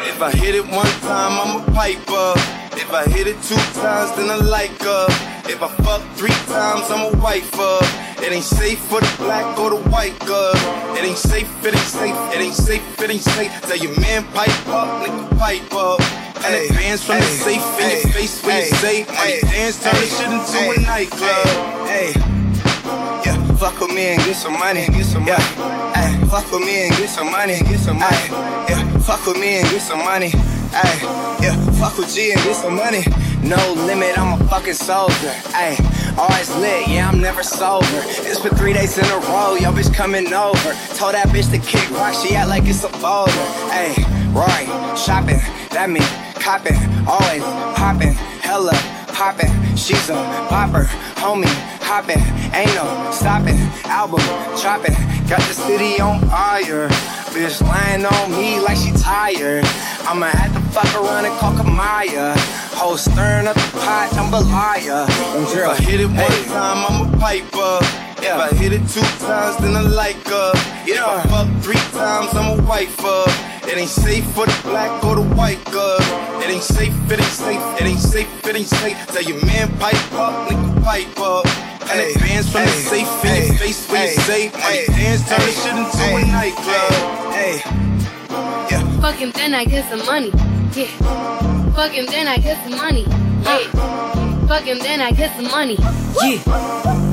If I hit it one time, I'm a piper. If I hit it two times, then I like her. If I fuck three times, I'm a wifer. It ain't safe for the black or the white girl. It ain't safe, it ain't safe, it ain't safe, it ain't safe. Tell your man pipe up, nigga pipe up. And it bands from the safe in your face when you say, money dance, turn it shit into a nightclub. Hey, yeah, fuck with me and get some money, get some money. Fuck with me and get some money, get some money. Yeah, fuck with me and get some money. Hey, yeah, fuck with G and get some money. No limit, I'm a fucking soldier. Hey, always lit, yeah, I'm never sober. It's been three days in a row, yo bitch coming over. Told that bitch to kick rock, she act like it's a boulder. Hey, Rory, shopping, that mean copping, always popping, hella popping. She's a popper, homie, hopping, ain't no stopping. Album chopping, got the city on fire. Bitch lying on me like she tired. I'ma have to fuck around and call Kamaya. Whole stirring up the pot, I'm a liar. If I hit it one time, I'm a piper. If I hit it two times, then I like her. If I fuck three times, I'm a wifer. It ain't safe for the black or the white girl. It ain't safe, it ain't safe, it ain't safe, it ain't safe. Tell your man pipe up, nigga pipe up. And Ay, advance from the ay, safe in your face when you ay, say money dance, turn ay, this shit into ay, a nightclub. Hey, Fuck him, then I get some money. Yeah. Fuck him, then I get some money. Yeah. Fuck him, then I get some money. Yeah.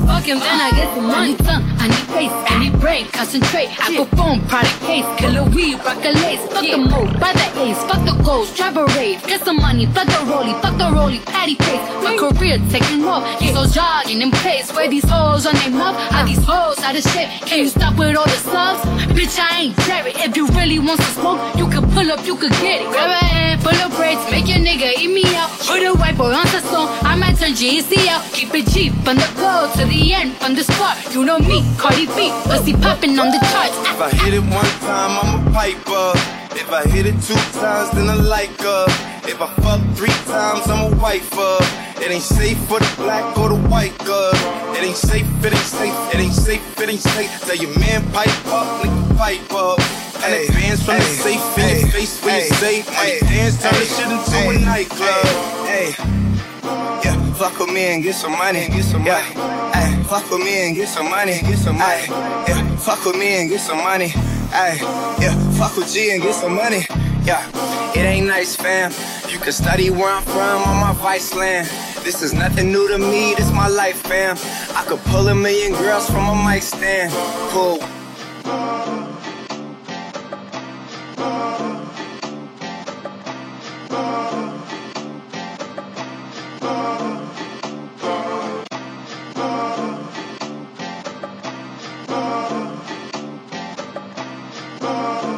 Fuck him, then I get some money. need tongue, I need face, I need brain, concentrate. I perform product case, killer weed, rock a lace. Fuck the move, buy the ace, fuck the goals, drive a rave, get some money, fuck the rollie, fuck the rollie, patty face. My career taking off, these hoes jogging in place. Where these hoes on their mouth, are these hoes out of shape? Can you stop with all the subs? Bitch, I ain't Jerry. If you really want some smoke, you can pull up, you could get it. Grab a hand, full of braids, make your nigga eat me out. Put a white boy on the song, I might turn out. Keep it cheap from the go to the end, from the start. You know me, Cardi B, pussy popping on the charts. If I hit it one time, I'm a piper. If I hit it two times, then I like her. If I fuck three times, I'm a wifer. It ain't safe for the black or the white girl. It ain't safe, it ain't safe, it ain't safe, it ain't safe. Tell your man pipe up, nigga pipe up. And Ay, advance from the safe in ay, your face when you ay, say ay, dance, turn this ay, shit into ay, a nightclub. Hey, yeah, fuck with me and get some money, get some money. Hey, fuck with me and get some money, get some money. Yeah, fuck with me and get some money. Hey, yeah, fuck with G and get some money. Yeah, it ain't nice, fam. You can study where I'm from on my vice land. This is nothing new to me, this my life, fam. I could pull a million girls from a mic stand. Cool. Oh.